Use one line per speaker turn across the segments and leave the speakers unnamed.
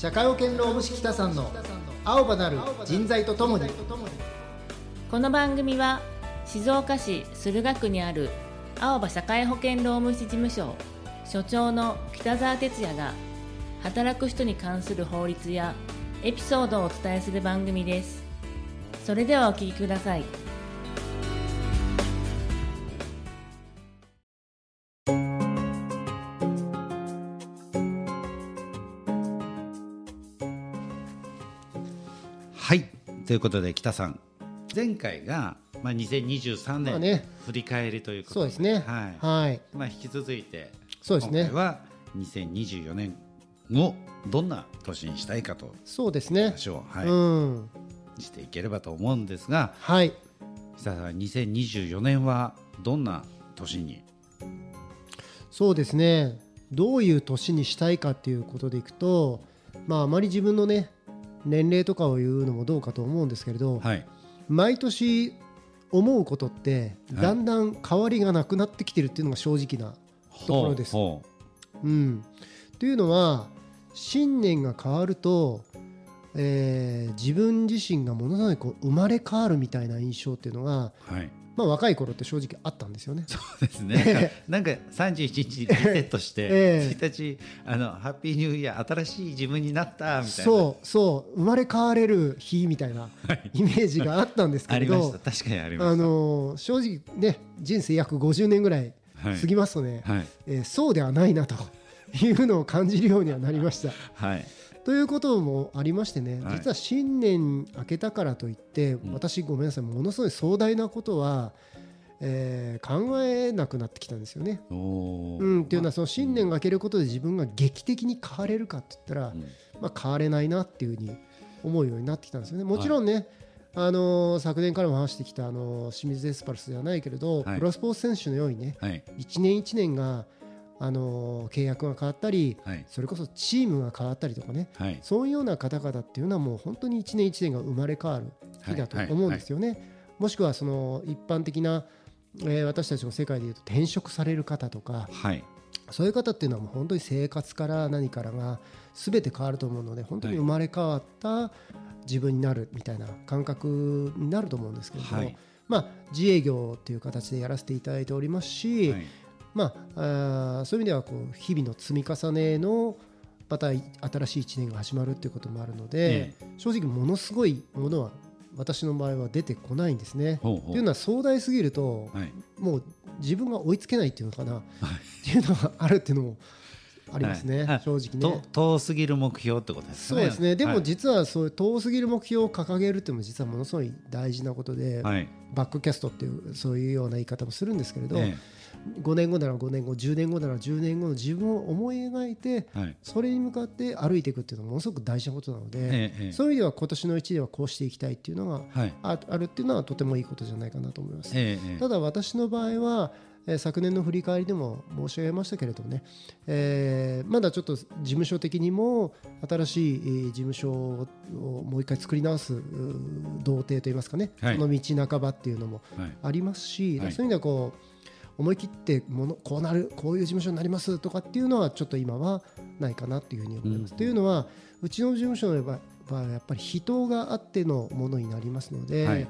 社会保険労務士北さんの青葉なる人材とともに。
この番組は静岡市駿河区にある青葉社会保険労務士事務所所長の北澤哲也が働く人に関する法律やエピソードをお伝えする番組です。それではお聞きください。
ということで北さん前回が、まあ、2023年、
まあね。
振り返りということ
そうですね。
はい。
はい。
まあ、引き続いて
そうですね。
今回は2024年をどんな年にしたいかと
そうですね。
話を、はい。
うん。
していければと思うんですが
はい。
久さん2024年はどんな年に？
そうですね。どういう年にしたいかっていうことでいくとまああまり自分のね年齢とかを言うのもどうかと思うんですけれど、
はい。
毎年思うことって
はい。
だんだん変わりがなくなってきてるっていうのが正直なところです。
ほ
うん、というのは信念が変わると、えー自分自身がものすごいこう生まれ変わるみたいな印象っていうのが、
うはい
まあ、若い頃って正直あったんですよね。
そうですね。なんか31日リセットして、
ええ。
1日あのハッピーニューイヤー新しい自分になったみたいな。
そうそう生まれ変われる日みたいなイメージがあったんです
ありま
けれど
した。確かにありました。
あのー正直ね人生約50年ぐらい
はい。
過ぎますとね、
はい。
えーそうではないなというのを感じるようにはなりました。
はい
ということもありましてね、
はい。
実は新年明けたからといって、
ん。
私ごめんなさいものすごい壮大なことは、えー考えなくなってきたんですよね。うん、っていうのはその新年が明けることで自分が劇的に変われるかって言ったら、
うん。
まあ、変われないなっていうふうに思うようになってきたんですよね。もちろんね、あのー昨年からも話してきた、あのー清水エスパルスではないけれど、
はい。
プロスポーツ選手のようにね
はい。
一年一年が、あのー契約が変わったり
はい。
それこそチームが変わったりとかね。
はい。
そういうような方々っていうのはもう本当に一年一年が生まれ変わる日だと
はい。
思うんですよね。もしくはその一般的な、えー私たちの世界でいうと転職される方とか
はい。
そういう方っていうのはもう本当に生活から何からが全て変わると思うので本当に生まれ変わった自分になるみたいな感覚になると思うんですけれども、
はい。
まあ、自営業っていう形でやらせていただいておりますし、
はい
まあ、あーそういう意味ではこう日々の積み重ねのまた新しい1年が始まるっていうこともあるので、
え
正直ものすごいものは私の場合は出てこないんですね。
ほうほう。
っていうのは壮大すぎると、
はい。
もう自分が追いつけないっていうのかな、っていうのがあるっていうのもありますね、
はい。あ
正直ね。
と。遠すぎる目標ってことですね。
そうですね。でも
はい。
実はそういう遠すぎる目標を掲げるっていうのも実はものすごい大事なことで、
はい。
バックキャストっていうそういうような言い方もするんですけれど、
え
5年後なら5年後10年後なら10年後の自分を思い描いて
えはい。
それに向かって歩いていくっていうのはものすごく大事なことなので、
ええええ。
そういう意味では今年の1年はこうしていきたいっていうのが
はい。
ああるっていうのはとてもいいことじゃないかなと思います。
え
ただ私の場合は、えー昨年の振り返りでも申し上げましたけれどもね、えーまだちょっと事務所的にも新しいえー事務所をもう一回作り直す童貞といいますかね、
はい。
その道半ばっていうのも
はい。
ありますし、
はい。
そういう意味ではこう思い切ってものこうなるこういう事務所になりますとかっていうのはちょっと今はないかなっていうふうに思います。
うん
というのはうちの事務所の場合はやっぱり人があってのものになりますので、
はい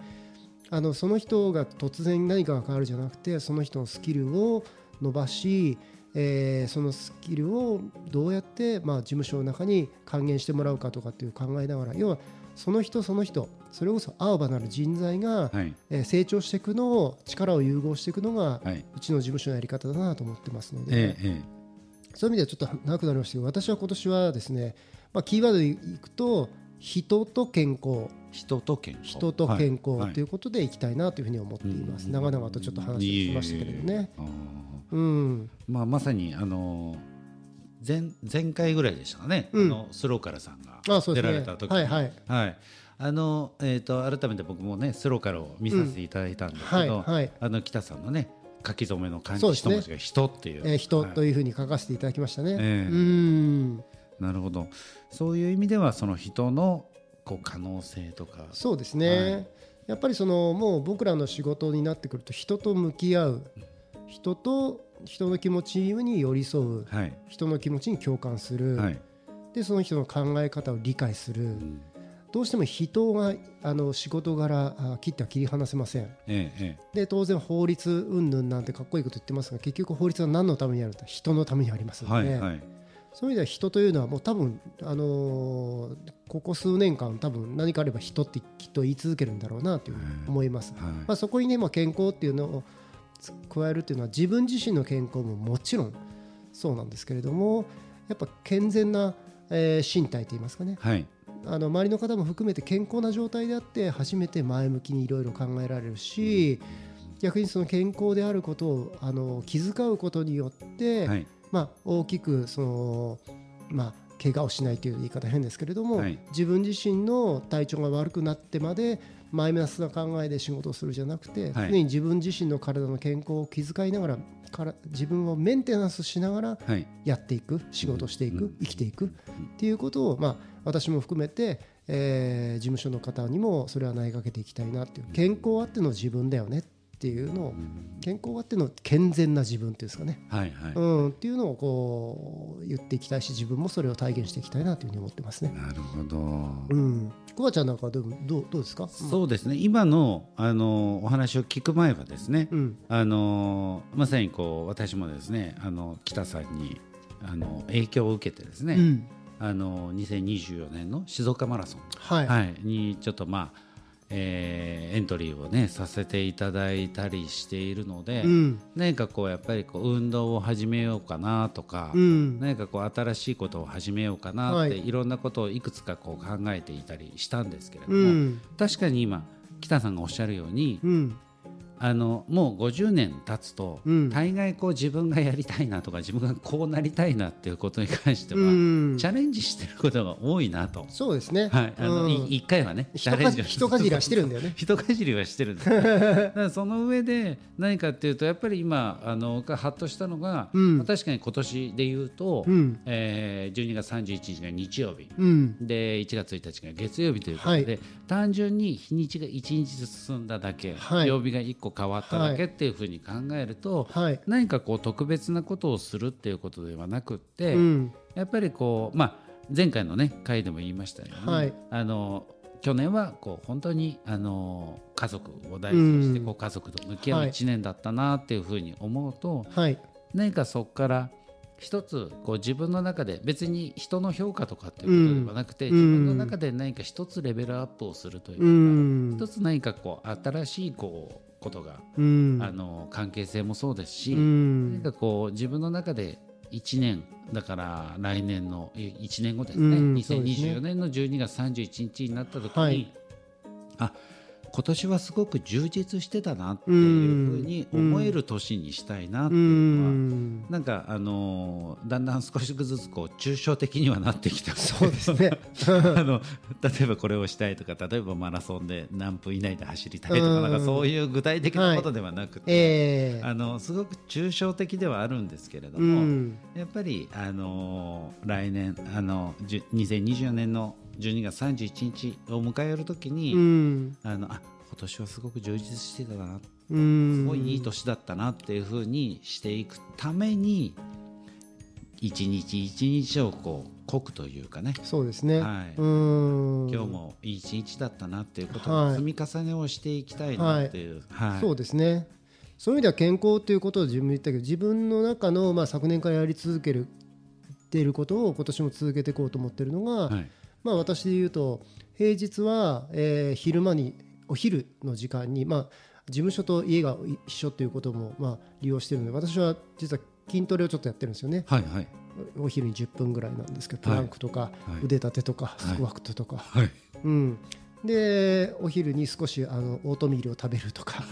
あのその人が突然何かが変わるじゃなくてその人のスキルを伸ばし、えーそのスキルをどうやって、まあ、事務所の中に還元してもらうかとかっていう考えながら要はその人その人。それこそ青葉なる人材が、
はい。
えー成長していくのを力を融合していくのが、
はい。う
ちの事務所のやり方だなと思ってますので、
えええ
そういう意味ではちょっと長くなりましたけど私は今年はですね、まあ、キーワードでいくと人と健康。
え人と健康。
人と健康
はい。
ということでいきたいなというふうに思っています、
うん。
長々とちょっと話をしましたけれどね。うん、
まあ、まさにあの前前回ぐらいでしたかね、
うん。
あのスローカラさんが出られた時に。
はいはい。
はい。あのえー、と改めて僕もねスローカラを見させていただいたんですけど、
はいはい。
あの北さんのね書き初めの漢字一文字が「人」っていう、
えー人
はい。
というふうに書かせていただきましたね。
ええ。
うん。
なるほど。そういう意味ではその人のこう可能性とか。
そうですね、
はい。
やっぱりそのもう僕らの仕事になってくると人と向き合う。人と人の気持ちに寄り添う
はい。
人の気持ちに共感する、
はい。
ででその人の考え方を理解する、
うん。
どうしても人があの仕事柄あ切っては切り離せません。
えええ
で当然法律云々なんてかっこいいこと言ってますが結局法律は何のためにあるか人のためにあります
え
ので、
はいはい。
そういう意味では人というのはもう多分、あのーここ数年間多分何かあれば人ってきっと言い続けるんだろうなという思います。
はい。
まあ、そこにね、まあ、健康っていうのをつ加えるっていうのは自分自身の健康ももちろんそうなんですけれどもやっぱ健全な、えー身体といいますかね。
はい。
あの周りの方も含めて健康な状態であって初めて前向きにいろいろ考えられるし逆にその健康であることをあの気遣うことによって、
はい。
まあ、大きくその、まあ、怪我をしないという言い方変ですけれども、
はい。
自分自身の体調が悪くなってまでマイナスな考えで仕事をするじゃなくて、
はい。
常に自分自身の体の健康を気遣いながらから自分をメンテナンスしながら
はい。
やっていく仕事をしていく、
うん。
生きていく。っていうことを、まあ、私も含めて、えー事務所の方にもそれは投げかけていきたいなっていう。健康あっての自分だよねっていうのを健康あっての健全な自分っていうんですかね、
はいはい。
うん、っていうのをこう言っていきたいし自分もそれを体現していきたいなというふうに思ってますね。
なるほど。
うん、コバちゃんなんかはどうどうどうですか、
そうですね。今のあのお話を聞く前はですね、
うん。
あのまさにこう私もですねあの北さんにあの影響を受けてですね、
うん。
あの2024年の静岡マラソン、
はい、
はい、にちょっとまあ、えーエントリーをねさせていただいたりしているので、
うん。
何かこうやっぱりこう運動を始めようかなとか、
うん。
何かこう新しいことを始めようかなって、
はい。
い、ろんなことをいくつかこう考えていたりしたんですけれど
う
も、
ん。
確かに今北さんがおっしゃるように、
うん
あのもう50年経つと、
うん。
大概こう自分がやりたいなとか自分がこうなりたいなっていうことに関しては、
うん。
チャレンジしてることが多いなと。
そうですね、
はい、あの、
うん。
い一回はね、チャレンジを
人かじりはしてるんだよね。
人かじりはしてるんだ。からその上で何かっていうとやっぱり今あのがハッとしたのが、
うん。
まあ確かに今年で言うと、
うん。
えー12月31日が日曜日。
うん。
で1月1日が月曜日ということで、
はい。
単純に日にちが1日進んだだけ、
はい。
曜日が1個変わっただけっていうふうに考えると、
はい。
何かこう特別なことをするっていうことではなくって、
うん。
やっぱりこう、まあ、前回の、ね、回でも言いましたように、
はい。
あの去年はこう本当にあの家族を大事にして
うん。
こう家族と向き合う
はい。
1年だったなっていうふうに思うと、
はい。
何かそこから一つこう自分の中で別に人の評価とかっていうことではなくて、
うん。
自分の中で何か一つレベルアップをするというか、
うん。
一つ何かこう新しいこうことが、
うん。
あの関係性もそうですし、
うん。
何かこう自分の中で1年だから来年の1年後ですね、
うんそうですね。
2024年の12月31日になった時に、
はい。
あ今年はすごく充実してたなっていうふうに思える年にしたいなって
う
いうのは、
ん。
なんかあのーだんだん少しずつこう抽象的にはなってきた。
そうですね。
あの例えばこれをしたいとか例えばマラソンで何分以内で走りたいとか
うん
なんかそういう具体的なことではなくて、
ええ。
あのすごく抽象的ではあるんですけれど
う
も、
ん。
やっぱり、あのー来年あのじゅ2024年の12月31日を迎えるときに、
うん。
あのあ今年はすごく充実してたな。
うん。
すごいいい年だったなっていうふうにしていくために一日一日をこう濃くというかね。
そうですね。
はい。
うん。
今日もいい一日だったなっていうこと
はい。
の積み重ねをしていきたいなっていう、はい。
そうですね。そういう意味では健康ということを自分も言ったけど自分の中のまあ昨年からやり続けるっていることを今年も続けていこうと思っているのが、
はい
まあ、私で言うと平日は、えー昼間にお昼の時間に、まあ、事務所と家が一緒ということも、まあ、利用しているので私は実は筋トレをちょっとやってるんですよね。
はいはい。
お昼に10分ぐらいなんですけどプランクとか、
はい。
腕立てとか
い。
スクワットとか、
はい。
うん、でお昼に少しあのオートミールを食べるとか。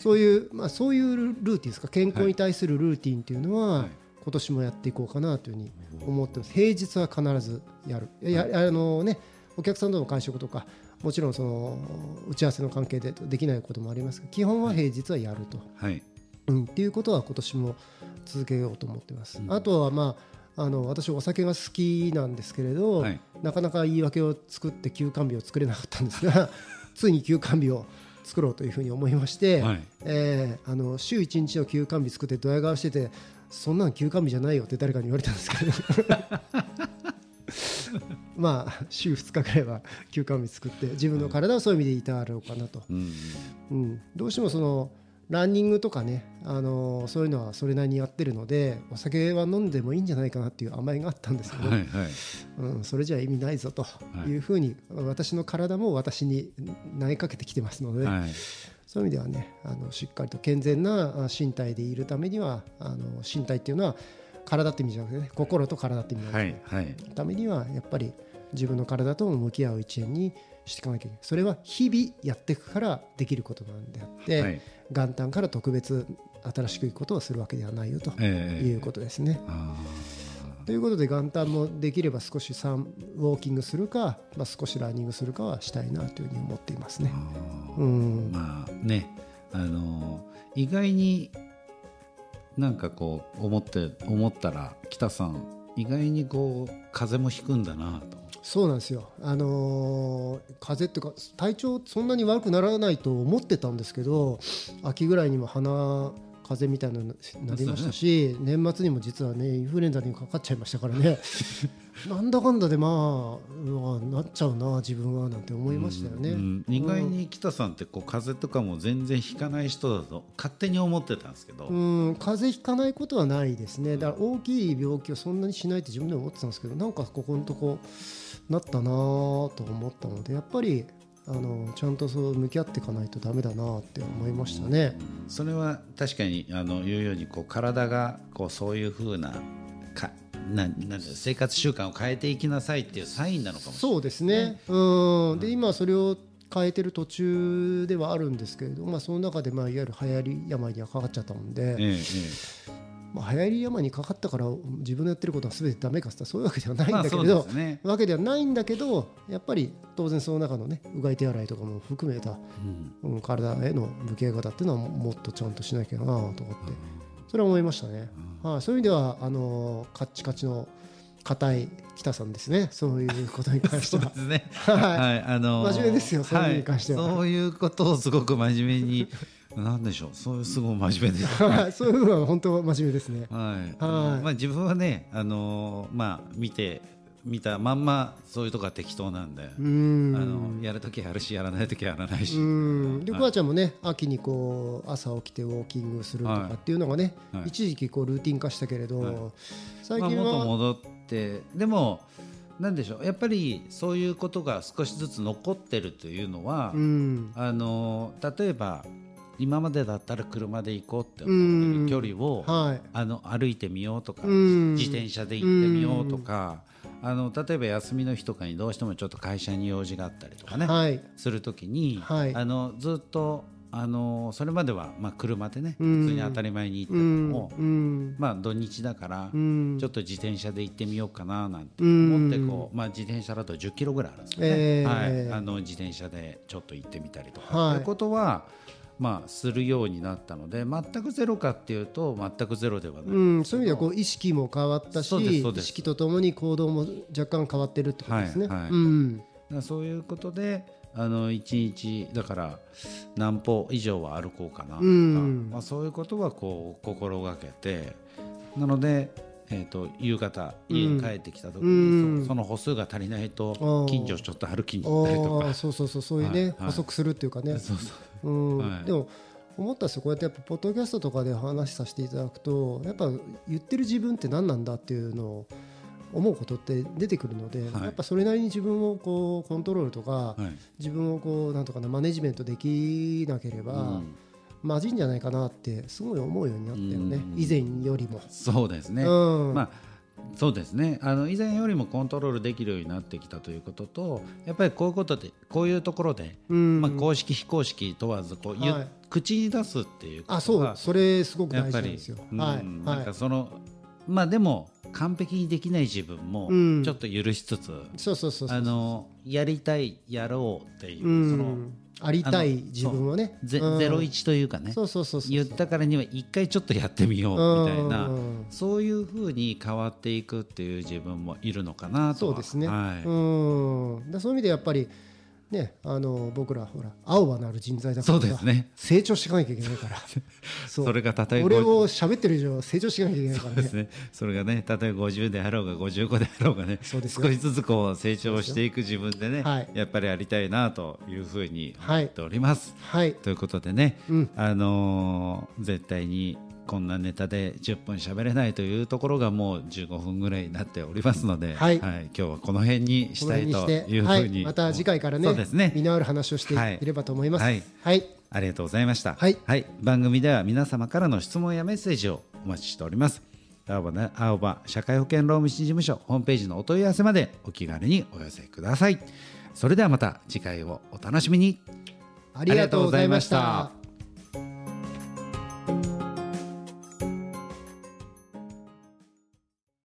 そういう、まあ、そういうルーティンですか？健康に対するルーティンっていうのは、
はい
今年もやっていこうかなというふうに思ってます。平日は必ずやる。い。やあのねお客さんとの会食とかもちろんその打ち合わせの関係でできないこともありますが基本は平日はやると、
はい。
うん、っていうことは今年も続けようと思ってます、
うん。
あとはまああの私お酒が好きなんですけれど、
はい。
なかなか言い訳を作って休館日を作れなかったんですが ついに休館日を作ろうというふうに思いまして、
はい。
えーあの週1日の休館日作ってドヤ顔しててそんなん休館日じゃないよって誰かに言われたんですけど。まあ週2日ぐらいは休館日作って自分の体をそういう意味でいたわろうかなと、
うん。
うん、どうしてもそのランニングとかね、あのそういうのはそれなりにやってるのでお酒は飲んでもいいんじゃないかなっていう甘えがあったんですけど、
はいはい。
うん、それじゃ意味ないぞというふうに、私の体も私に投げかけてきてますので、
はい
そういう意味ではねあのしっかりと健全なあ身体でいるためにはあの身体っていうのは体って意味じゃなくてね心と体って意味じゃなくて、
はいはい。
ためにはやっぱり自分の体とも向き合う一年にしていかなきゃいけない。それは日々やっていくからできることなんであって、
はい。
元旦から特別新しくいくことをするわけではないよと
ええ
いうことですね。
あ
ということで元旦もできれば少しウォーキングするか、まあ、少しランニングするかはしたいなというふうに思っていますね。
ー。
うん、
まあねあの意外になんかこう思って思ったら北さん意外にこう風邪もひくんだなと。
そうなんですよ、あのー風邪っていうか体調そんなに悪くならないと思ってたんですけど秋ぐらいにも鼻風邪みたいななりましたし、年末にも実はねインフルエンザにかかっちゃいましたからね。なんだかんだでまあうわなっちゃうな自分はなんて思いましたよね。
うん意外に北さんってこう風邪とかも全然ひかない人だと勝手に思ってたんですけど、
うん、風邪ひかないことはないですね。だから大きい病気をそんなにしないって自分でも思ってたんですけどなんかここのとこなったなぁと思ったのでやっぱりあのちゃんとそう向き合っていかないとダメだなって思いましたね。
それは確かにあの言うようにこう体がこうそういうふうなかななん生活習慣を変えていきなさいっていうサインなのかもしれない。
そうですね、うん、で今それを変えてる途中ではあるんですけれど、まあ、その中でまあいわゆる流行り病にはかかっちゃったもんで、
えええ
まあ、流行り病にかかったから自分のやってることは全てダメかって言ったらそういうわけではないんだけれど、
ね、
わけではないんだけどやっぱり当然その中のねうがい手洗いとかも含めた、
うん。
うん、体への向き合い方っていうのはもっとちゃんとしなきゃなと思ってそれは思いましたね、はい、そういう意味ではあのカッチカチの硬い北さんですね。そういうことに関しては。
ね。
は
はい、あのー
真面目ですよそうい。うのに関しては。
そういうことをすごく真面目になんでしょう？そういうすごい真面目で。す
そういうのは本当真面目ですね。
はい、
はい。
まあ自分はねあのーまあ見て見たまんまそういうとこは適当なんで、
ん。
あのやるときやるしやらないときやらないし、
うん。で、
はい。
くわちゃんもね、秋にこう朝起きてウォーキングするとかっていうのがね、
はい。
一時期こうルーティン化したけれど、
はい。
最近
まあ、戻ってでもなんでしょう？やっぱりそういうことが少しずつ残ってるというのは、
うん、
あの例えば今までだったら車で行こうって思ってる距離を、
はい、
あの歩いてみようとか、
うん。
自転車で行ってみようとか、あの例えば休みの日とかにどうしてもちょっと会社に用事があったりとかね、
はい、
するときに、
はい。
あのずっとあのそれまでは、まあ、車でね、
うん。
普通に当たり前に行ってた
うん、
のも、
うん、
まあ、土日だから、
うん。
ちょっと自転車で行ってみようかななんて思ってこう、まあ、自転車だと10キロぐらいあるんですよね、
えー
はい、あの自転車でちょっと行ってみたりとか、
はい
とい。うことは、まあ、するようになったので全くゼロかっていうと全くゼロではない、
うん、そういう意味ではこう意識も変わったし意識とともに行動も若干変わってるってことですね。
はいはい。
うん。
そういうことであの1日だから何歩以上は歩こうかなとか、
うん。
まあ、そういうことはこう心がけてなので、えー、と夕方家に帰ってきた時に、
うん。
そその歩数が足りないと近所ちょっと歩きに行ったりとか。
そうそうそうそういうね、
はいはい。
補足するっていうかね。でも思ったんですよ。こうやってやっぱポッドキャストとかで話させていただくとやっぱ言ってる自分って何なんだっていうのを思うことって出てくるので、
はい。
やっぱそれなりに自分をこうコントロールとか、
はい。
自分をこうなんとかなマネジメントできなければ、
うん
まずいんじゃないかなってすごい思うようになったよね、
うん。
以前よりも。
そうですね、
うん。
まあそうですね。あの以前よりもコントロールできるようになってきたということとやっぱりこういうことでこういうところで、
うん。
まあ、公式非公式問わずこう、
はい。
口に出すっていうことは
あそう。それすごく大
やっぱり
事なんですよ。
うん。
はい。
なん
はい
かそのまあでも完璧にできない自分も
うん。
ちょっと許しつつ、
そうそうそうそう。
あのやりたいやろうっていう、
うん。
その
ありたい自分をね。
ゼロ一というかね。言ったからには一回ちょっとやってみようみたいな。
うん。
そういうふうに変わっていくっていう自分もいるのかなとは
そうですね、
はい
うんだそういう意味でやっぱりねあの僕らほら青葉なる人材だから
そうですね。
成長していかなきゃいけないから。そ
それがたとえ
俺も喋ってる以上成長しなきゃいけないからね。
ですね、それがね、たとえ50であろうが55であろうがね、
そうですよ。
少しずつこう成長していく自分でね、
はい。
やっぱりやりたいなというふうに
はい
思っております。
はい。
ということでね、
うん。
あのー絶対にこんなネタで10分喋れないというところがもう15分ぐらいになっておりますので、
はい。
今日はこの辺にしたいというふうに、
はい、また次回からね
そうですね。
身のある話をしていければと思います。
はい。
はい、
ありがとうございました。
はい。
番組では皆様からの質問やメッセージをお待ちしております。青葉ね青葉社会保険労務士事務所ホームページのお問い合わせまでお気軽にお寄せください。それではまた次回をお楽しみに。
ありがとうございました